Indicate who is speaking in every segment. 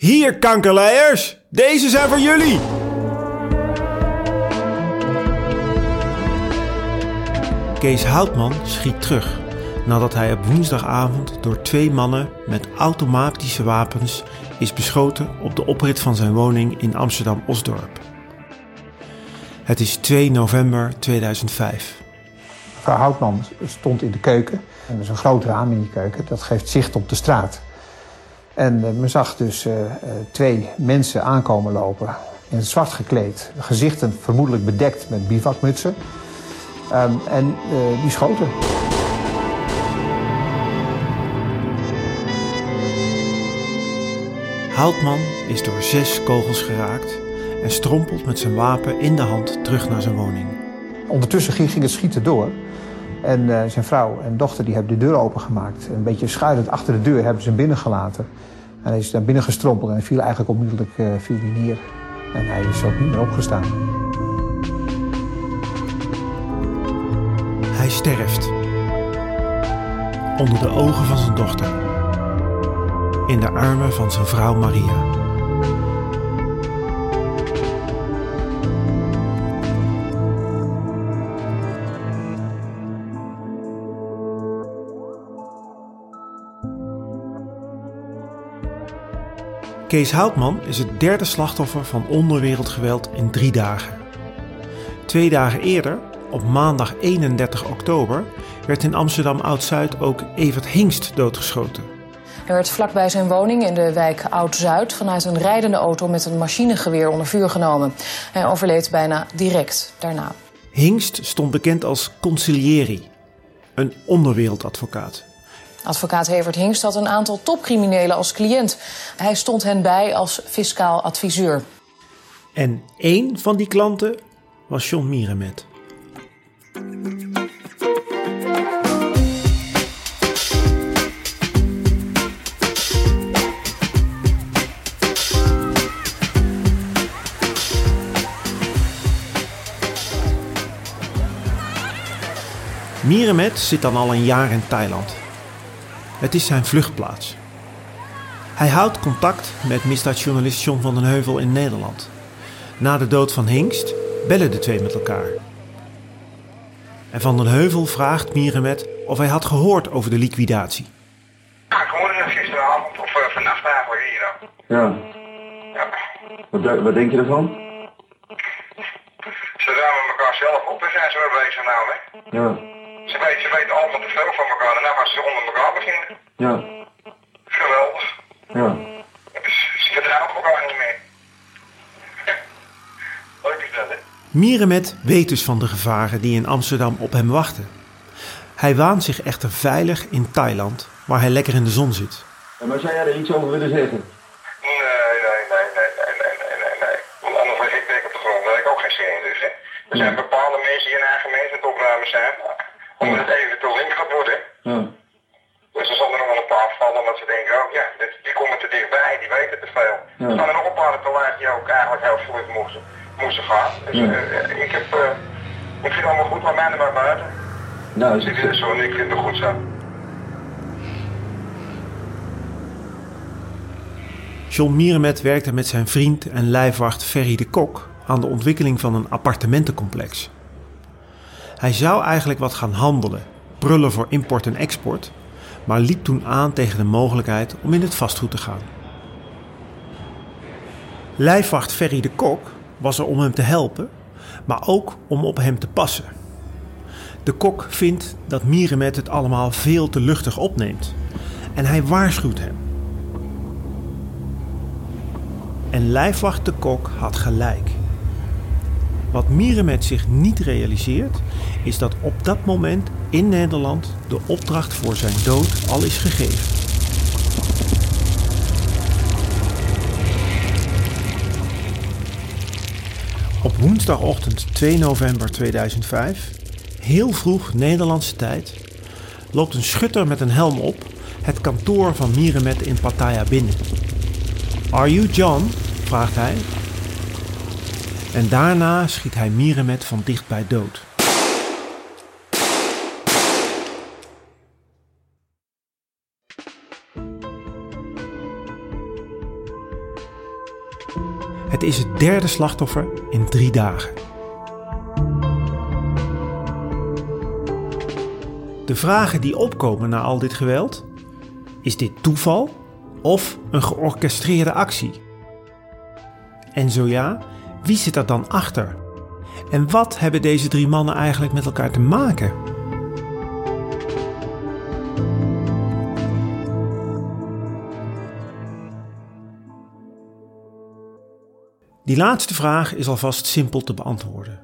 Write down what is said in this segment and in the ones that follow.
Speaker 1: Hier, kankerleiers! Deze zijn voor jullie! Kees Houtman schiet terug nadat hij op woensdagavond door twee mannen met automatische wapens is beschoten op de oprit van zijn woning in Amsterdam-Osdorp. Het is 2 november 2005.
Speaker 2: Mevrouw Houtman stond in de keuken. En er is een groot raam in die keuken. Dat geeft zicht op de straat. En uh, men zag dus uh, uh, twee mensen aankomen lopen. In zwart gekleed. Gezichten vermoedelijk bedekt met bivakmutsen. Um, en die schoten.
Speaker 1: Houtman is door zes kogels geraakt en strompelt met zijn wapen in de hand terug naar zijn woning.
Speaker 2: Ondertussen ging het schieten door. En uh, zijn vrouw en dochter die hebben de deur opengemaakt. Een beetje schuilend achter de deur hebben ze hem binnengelaten. En hij is naar binnen gestrompeld en viel eigenlijk onmiddellijk uh, viel hij neer. En hij is ook niet meer opgestaan.
Speaker 1: Hij sterft. Onder de ogen van zijn dochter. In de armen van zijn vrouw Maria. Kees Houtman is het derde slachtoffer van onderwereldgeweld in drie dagen. Twee dagen eerder, op maandag 31 oktober, werd in Amsterdam Oud-Zuid ook Evert Hingst doodgeschoten.
Speaker 3: Hij werd vlakbij zijn woning in de wijk Oud-Zuid vanuit een rijdende auto met een machinegeweer onder vuur genomen. Hij overleed bijna direct daarna.
Speaker 1: Hingst stond bekend als concilieri, een onderwereldadvocaat.
Speaker 3: Advocaat Hevert Hingst had een aantal topcriminelen als cliënt. Hij stond hen bij als fiscaal adviseur.
Speaker 1: En één van die klanten was John Mierenmet. Mierenmet zit dan al een jaar in Thailand. Het is zijn vluchtplaats. Hij houdt contact met misdaadjournalist John van den Heuvel in Nederland. Na de dood van Hingst bellen de twee met elkaar. En Van den Heuvel vraagt Mierenmet of hij had gehoord over de liquidatie.
Speaker 4: Ja, ik hoorde het gisteravond of uh, vannacht eigenlijk hier dan.
Speaker 5: Ja.
Speaker 4: Ja.
Speaker 5: Wat, wat denk je ervan?
Speaker 4: Ze ruimen elkaar zelf op en zijn ze mee bezig nou, hè?
Speaker 5: Ja.
Speaker 4: Ze, weten ze weten altijd te veel van elkaar en nou gaan ze onder elkaar beginnen.
Speaker 5: Ja.
Speaker 4: Geweldig.
Speaker 5: Ja.
Speaker 4: Dus ze ook elkaar niet mee. Leuk is dat.
Speaker 1: Mierenmet weet dus van de gevaren die in Amsterdam op hem wachten. Hij waant zich echter veilig in Thailand, waar hij lekker in de zon zit.
Speaker 5: Maar zou jij er iets over willen zeggen?
Speaker 4: Nee, nee, nee, nee, nee, nee, nee, nee. Want anders lig ik denk op de grond, daar heb ik ook geen zin in. Dus, hè. We zijn moesten, moesten gaan. Dus
Speaker 5: Ja.
Speaker 4: eh, ik heb, eh, ik vind het allemaal goed, maar mij er maar buiten.
Speaker 5: Nou,
Speaker 4: Dus
Speaker 5: is
Speaker 4: ik vind het zo en ik vind het goed zo.
Speaker 1: John Mierenmet werkte met zijn vriend en lijfwacht Ferry de Kok aan de ontwikkeling van een appartementencomplex. Hij zou eigenlijk wat gaan handelen, prullen voor import en export, maar liep toen aan tegen de mogelijkheid om in het vastgoed te gaan. Lijfwacht Ferry de Kok was er om hem te helpen, maar ook om op hem te passen. De kok vindt dat Mierenmet het allemaal veel te luchtig opneemt en hij waarschuwt hem. En lijfwacht de kok had gelijk. Wat Mierenmet zich niet realiseert, is dat op dat moment in Nederland de opdracht voor zijn dood al is gegeven. Op woensdagochtend 2 november 2005, heel vroeg Nederlandse tijd, loopt een schutter met een helm op het kantoor van Mierenmet in Pattaya binnen. Are you John? vraagt hij. En daarna schiet hij Mierenmet van dichtbij dood. Het is het derde slachtoffer in drie dagen. De vragen die opkomen na al dit geweld: is dit toeval of een georchestreerde actie? En zo ja, wie zit er dan achter? En wat hebben deze drie mannen eigenlijk met elkaar te maken? Die laatste vraag is alvast simpel te beantwoorden.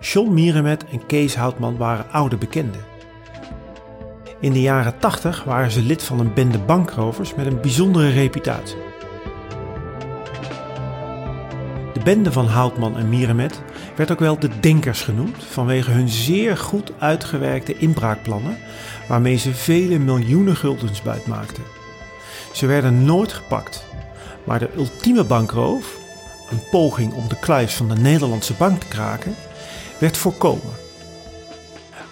Speaker 1: John Mierenmet en Kees Houtman waren oude bekenden. In de jaren 80 waren ze lid van een bende bankrovers met een bijzondere reputatie. De bende van Houtman en Mierenmet werd ook wel de Denkers genoemd vanwege hun zeer goed uitgewerkte inbraakplannen waarmee ze vele miljoenen guldens buitmaakten. Ze werden nooit gepakt, maar de ultieme bankroof, een poging om de kluis van de Nederlandse bank te kraken, werd voorkomen.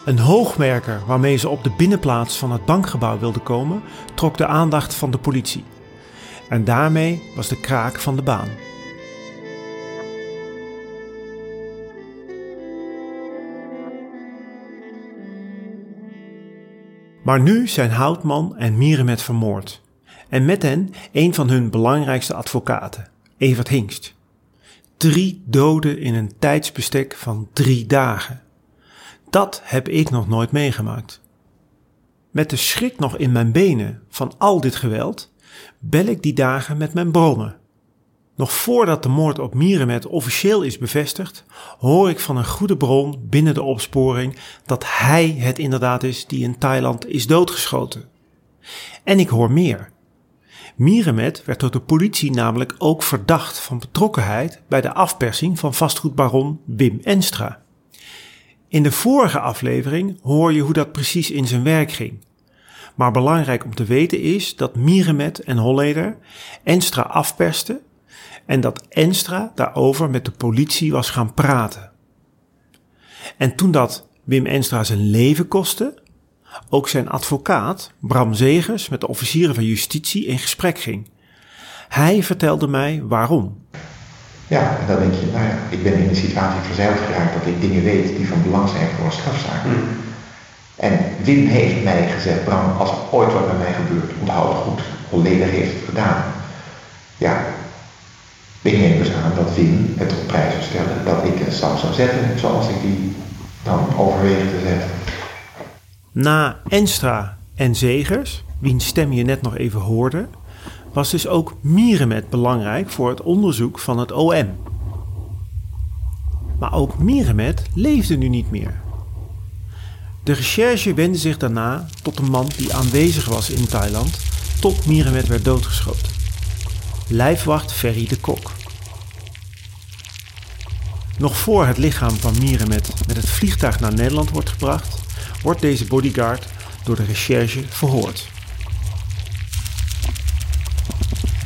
Speaker 1: Een hoogmerker waarmee ze op de binnenplaats van het bankgebouw wilden komen, trok de aandacht van de politie. En daarmee was de kraak van de baan. Maar nu zijn Houtman en Mierenmet vermoord. En met hen een van hun belangrijkste advocaten, Evert Hingst. Drie doden in een tijdsbestek van drie dagen. Dat heb ik nog nooit meegemaakt. Met de schrik nog in mijn benen van al dit geweld, bel ik die dagen met mijn bronnen. Nog voordat de moord op Mierenmet officieel is bevestigd, hoor ik van een goede bron binnen de opsporing dat hij het inderdaad is die in Thailand is doodgeschoten. En ik hoor meer. Mierenmet werd door de politie namelijk ook verdacht van betrokkenheid bij de afpersing van vastgoedbaron Wim Enstra. In de vorige aflevering hoor je hoe dat precies in zijn werk ging. Maar belangrijk om te weten is dat Mierenmet en Holleder Enstra afpersten en dat Enstra daarover met de politie was gaan praten. En toen dat Wim Enstra zijn leven kostte, ook zijn advocaat Bram Zegers met de officieren van justitie in gesprek ging. Hij vertelde mij waarom.
Speaker 6: Ja, en dan denk je, nou ja, ik ben in een situatie verzeild geraakt dat ik dingen weet die van belang zijn voor een strafzaak.
Speaker 7: Mm.
Speaker 6: En Wim heeft mij gezegd, Bram, als er ooit wat met mij gebeurt, onthoud het goed. Holleder heeft het gedaan. Ja, ik neem dus aan dat Wim het op prijs zou stellen dat ik een stap zou zetten zoals ik die dan overweeg te zetten.
Speaker 1: Na Enstra en Zegers, wiens stem je net nog even hoorde, was dus ook Mierenmet belangrijk voor het onderzoek van het OM. Maar ook Mierenmet leefde nu niet meer. De recherche wendde zich daarna tot een man die aanwezig was in Thailand tot Mierenmet werd doodgeschoten. Lijfwacht Ferry de Kok. Nog voor het lichaam van Mierenmet met het vliegtuig naar Nederland wordt gebracht, wordt deze bodyguard door de recherche verhoord.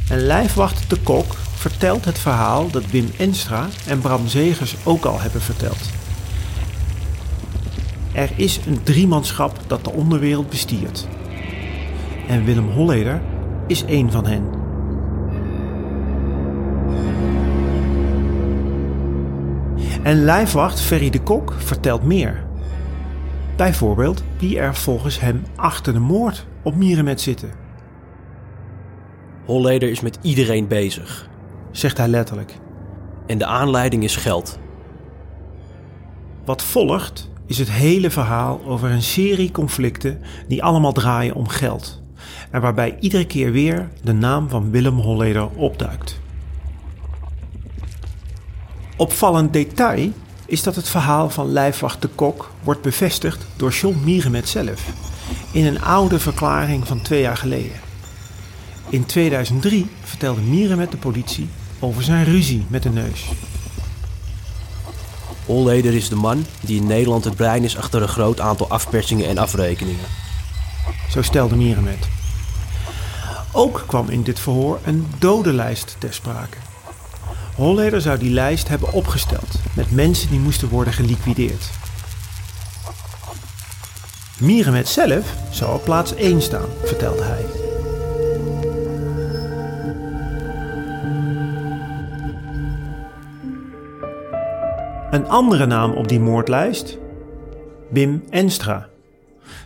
Speaker 1: En lijfwacht de Kok vertelt het verhaal dat Wim Enstra en Bram Zegers ook al hebben verteld. Er is een driemanschap dat de onderwereld bestiert. En Willem Holleder is één van hen. En lijfwacht Ferry de Kok vertelt meer. Bijvoorbeeld wie er volgens hem achter de moord op Mierenmet zitten,
Speaker 7: Holleder is met iedereen bezig.
Speaker 1: zegt hij letterlijk.
Speaker 7: En de aanleiding is geld.
Speaker 1: Wat volgt is het hele verhaal over een serie conflicten die allemaal draaien om geld. En waarbij iedere keer weer de naam van Willem Holleder opduikt. Opvallend detail is dat het verhaal van lijfwacht de Kok wordt bevestigd door John Mierenmet zelf. In een oude verklaring van twee jaar geleden. In 2003 vertelde Mierenmet de politie over zijn ruzie met de neus.
Speaker 7: Holleder is de man die in Nederland het brein is achter een groot aantal afpersingen en afrekeningen.
Speaker 1: Zo stelde Mierenmet. Ook kwam in dit verhoor een dodenlijst ter sprake. Holleder zou die lijst hebben opgesteld met mensen die moesten worden geliquideerd. Mierenmet zelf zou op plaats 1 staan, vertelde hij. Een andere naam op die moordlijst? Wim Enstra.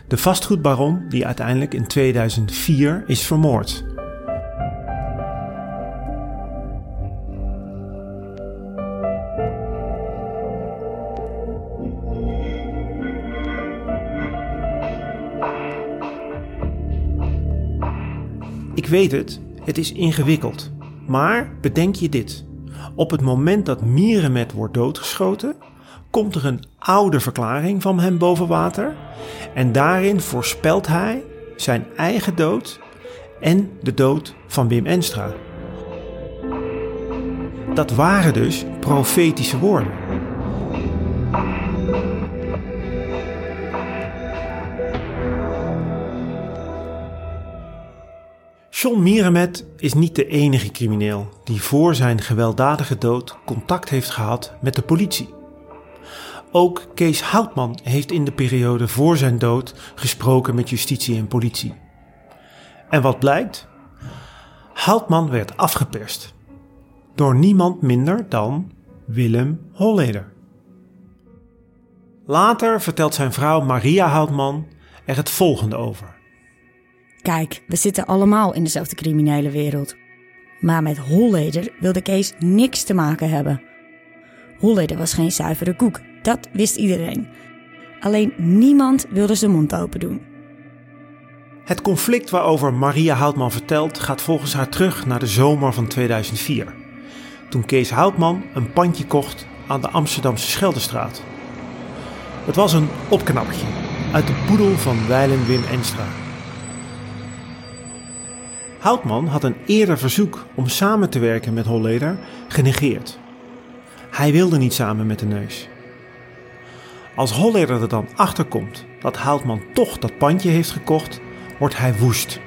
Speaker 1: De vastgoedbaron die uiteindelijk in 2004 is vermoord. Weet het, het is ingewikkeld. Maar bedenk je dit. Op het moment dat Mierenmet wordt doodgeschoten, komt er een oude verklaring van hem boven water. En daarin voorspelt hij zijn eigen dood en de dood van Wim Enstra. Dat waren dus profetische woorden. John Mierenmet is niet de enige crimineel die voor zijn gewelddadige dood contact heeft gehad met de politie. Ook Kees Houtman heeft in de periode voor zijn dood gesproken met justitie en politie. En wat blijkt? Houtman werd afgeperst. Door niemand minder dan Willem Holleder. Later vertelt zijn vrouw Maria Houtman er het volgende over.
Speaker 8: Kijk, we zitten allemaal in dezelfde criminele wereld. Maar met Holleder wilde Kees niks te maken hebben. Holleder was geen zuivere koek, dat wist iedereen. Alleen niemand wilde zijn mond open doen.
Speaker 1: Het conflict waarover Maria Houtman vertelt gaat volgens haar terug naar de zomer van 2004. Toen Kees Houtman een pandje kocht aan de Amsterdamse Scheldestraat. Het was een opknappertje uit de poedel van Weilen Wim Enstra. Houtman had een eerder verzoek om samen te werken met Holleder genegeerd. Hij wilde niet samen met de neus. Als Holleder er dan achter komt dat Houtman toch dat pandje heeft gekocht, wordt hij woest.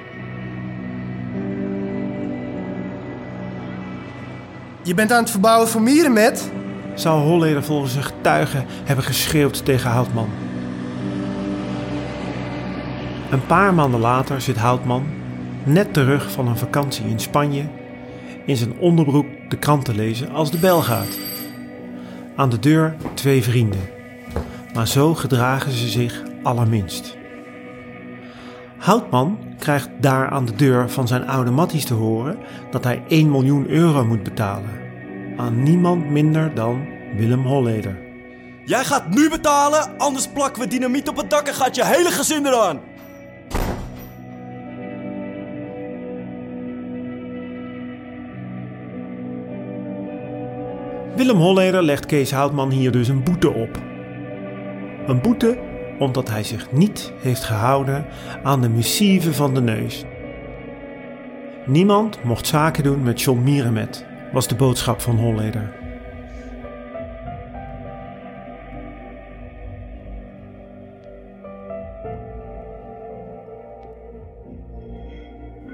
Speaker 9: Je bent aan het verbouwen voor Mierenmet?
Speaker 1: Zou Holleder volgens een getuige hebben geschreeuwd tegen Houtman. Een paar maanden later zit Houtman, net terug van een vakantie in Spanje, in zijn onderbroek de krant te lezen als de bel gaat. Aan de deur twee vrienden, maar zo gedragen ze zich allerminst. Houtman krijgt daar aan de deur van zijn oude matties te horen dat hij 1 miljoen euro moet betalen. Aan niemand minder dan Willem Holleder.
Speaker 10: Jij gaat nu betalen, anders plakken we dynamiet op het dak en gaat je hele gezin eraan.
Speaker 1: Willem Holleder legt Kees Houtman hier dus een boete op. Een boete omdat hij zich niet heeft gehouden aan de missieve van de neus. Niemand mocht zaken doen met John Mierenmet, was de boodschap van Holleder.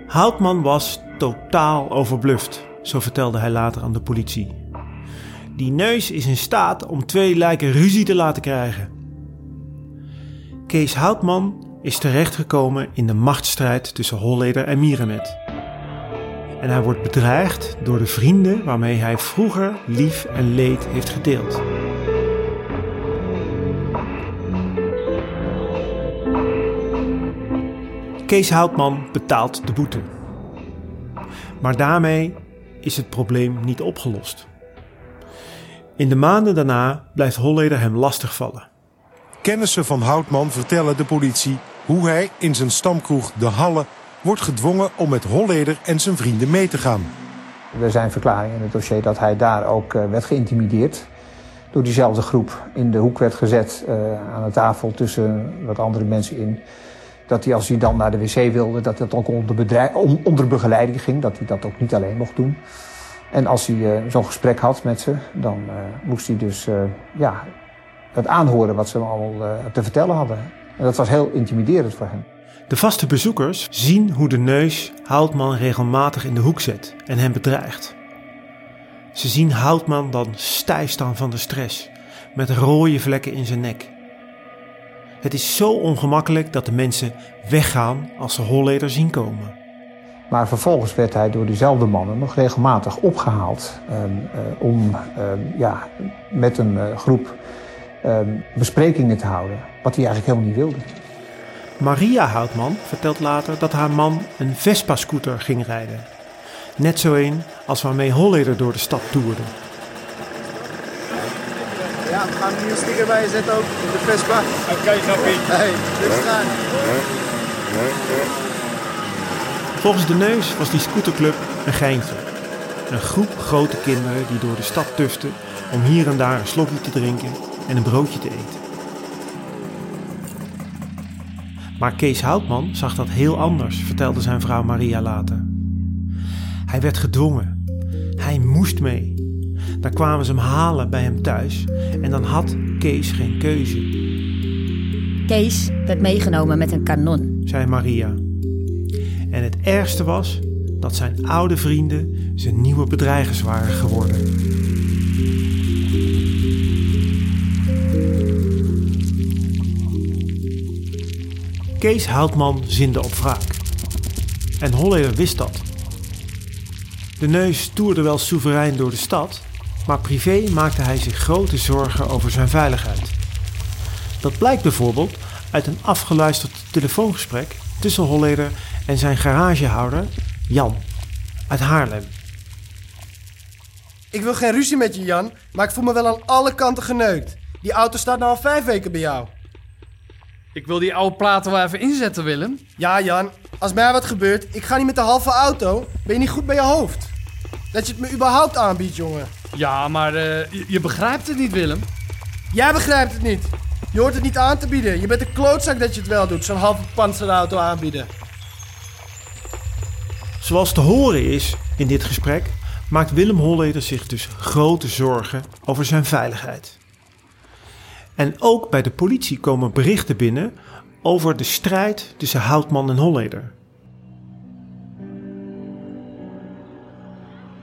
Speaker 1: Houtman was totaal overbluft, zo vertelde hij later aan de politie. Die neus is in staat om twee lijken ruzie te laten krijgen. Kees Houtman is terechtgekomen in de machtsstrijd tussen Holleder en Mierenmet. En hij wordt bedreigd door de vrienden waarmee hij vroeger lief en leed heeft gedeeld. Kees Houtman betaalt de boete. Maar daarmee is het probleem niet opgelost. In de maanden daarna blijft Holleder hem lastigvallen.
Speaker 11: Kennissen van Houtman vertellen de politie hoe hij in zijn stamkroeg De Halle wordt gedwongen om met Holleder en zijn vrienden mee te gaan.
Speaker 2: Er zijn verklaringen in het dossier dat hij daar ook uh, werd geïntimideerd. Door diezelfde groep in de hoek werd gezet uh, aan de tafel tussen wat andere mensen in. Dat hij als hij dan naar de wc wilde, dat dat ook onder, bedrijf, onder begeleiding ging. Dat hij dat ook niet alleen mocht doen. En als hij uh, zo'n gesprek had met ze, dan moest hij dus ja, het aanhoren wat ze allemaal te vertellen hadden. En dat was heel intimiderend voor hem.
Speaker 1: De vaste bezoekers zien hoe de neus Houtman regelmatig in de hoek zet en hem bedreigt. Ze zien Houtman dan stijf staan van de stress, met rode vlekken in zijn nek. Het is zo ongemakkelijk dat de mensen weggaan als ze Holleder zien komen.
Speaker 2: Maar vervolgens werd hij door diezelfde mannen nog regelmatig opgehaald ehm, eh, om ehm, ja, met een eh, groep ehm, besprekingen te houden, wat hij eigenlijk helemaal niet wilde.
Speaker 1: Maria Houtman vertelt later dat haar man een Vespa-scooter ging rijden. Net zo een als waarmee Holleder door de stad toerde.
Speaker 12: Ja, we gaan nu een sticker bij je zetten ook op de Vespa. Oké, grappie. Hey, rustig aan.
Speaker 1: Volgens de neus was die scooterclub een geintje. Een groep grote kinderen die door de stad tuften om hier en daar een slokje te drinken en een broodje te eten. Maar Kees Houtman zag dat heel anders, vertelde zijn vrouw Maria later. Hij werd gedwongen. Hij moest mee. Dan kwamen ze hem halen bij hem thuis en dan had Kees geen keuze.
Speaker 8: Kees werd meegenomen met een kanon,
Speaker 1: zei Maria. En het ergste was dat zijn oude vrienden zijn nieuwe bedreigers waren geworden. Kees Houtman zinde op wraak. En Holleder wist dat. De neus toerde wel soeverein door de stad, maar privé maakte hij zich grote zorgen over zijn veiligheid. Dat blijkt bijvoorbeeld uit een afgeluisterd telefoongesprek tussen Holleder en zijn garagehouder Jan uit Haarlem.
Speaker 9: Ik wil geen ruzie met je, Jan, maar ik voel me wel aan alle kanten geneukt. Die auto staat nu al vijf weken bij jou.
Speaker 13: Ik wil die oude platen wel even inzetten, Willem.
Speaker 9: Ja, Jan, als mij wat gebeurt, ik ga niet met de halve auto. Ben je niet goed bij je hoofd? Dat je het me überhaupt aanbiedt, jongen.
Speaker 13: Ja, maar eh, je, je begrijpt het niet, Willem.
Speaker 9: Jij begrijpt het niet. Je hoort het niet aan te bieden. Je bent een klootzak dat je het wel doet, zo'n halve panzerauto aanbieden.
Speaker 1: Zoals te horen is in dit gesprek, maakt Willem Holleder zich dus grote zorgen over zijn veiligheid. En ook bij de politie komen berichten binnen over de strijd tussen Houtman en Holleder.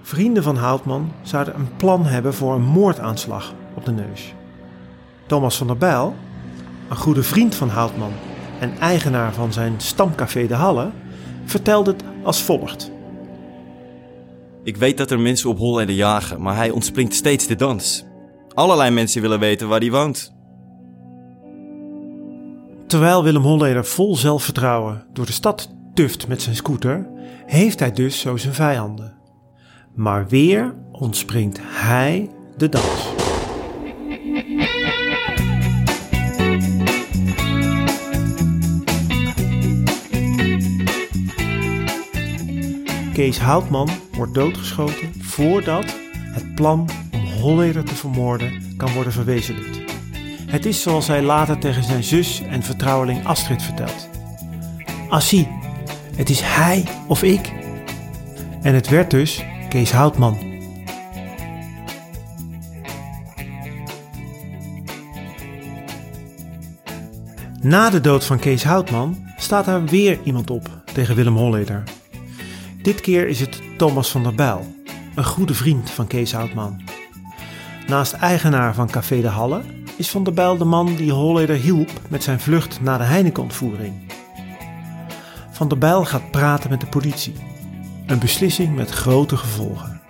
Speaker 1: Vrienden van Houtman zouden een plan hebben voor een moordaanslag op de neus. Thomas van der Bijl, een goede vriend van Houtman en eigenaar van zijn stamcafé De Halle, vertelde het als volgt.
Speaker 14: Ik weet dat er mensen op Holleder jagen, maar hij ontspringt steeds de dans. Allerlei mensen willen weten waar hij woont.
Speaker 1: Terwijl Willem Holleder vol zelfvertrouwen door de stad tuft met zijn scooter, heeft hij dus zo zijn vijanden. Maar weer ontspringt hij de dans. Kees Houtman wordt doodgeschoten voordat het plan om Holleder te vermoorden kan worden verwezenlijkt. Het is zoals hij later tegen zijn zus en vertrouweling Astrid vertelt. Assie, het is hij of ik. En het werd dus Kees Houtman. Na de dood van Kees Houtman staat er weer iemand op tegen Willem Holleder. Dit keer is het Thomas van der Bijl, een goede vriend van Kees Houtman. Naast eigenaar van Café de Halle is Van der Bijl de man die Holleder hielp met zijn vlucht na de Heineken-ontvoering. Van der Bijl gaat praten met de politie. Een beslissing met grote gevolgen.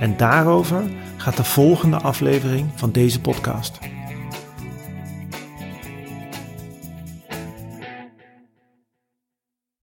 Speaker 1: En daarover gaat de volgende aflevering van deze podcast.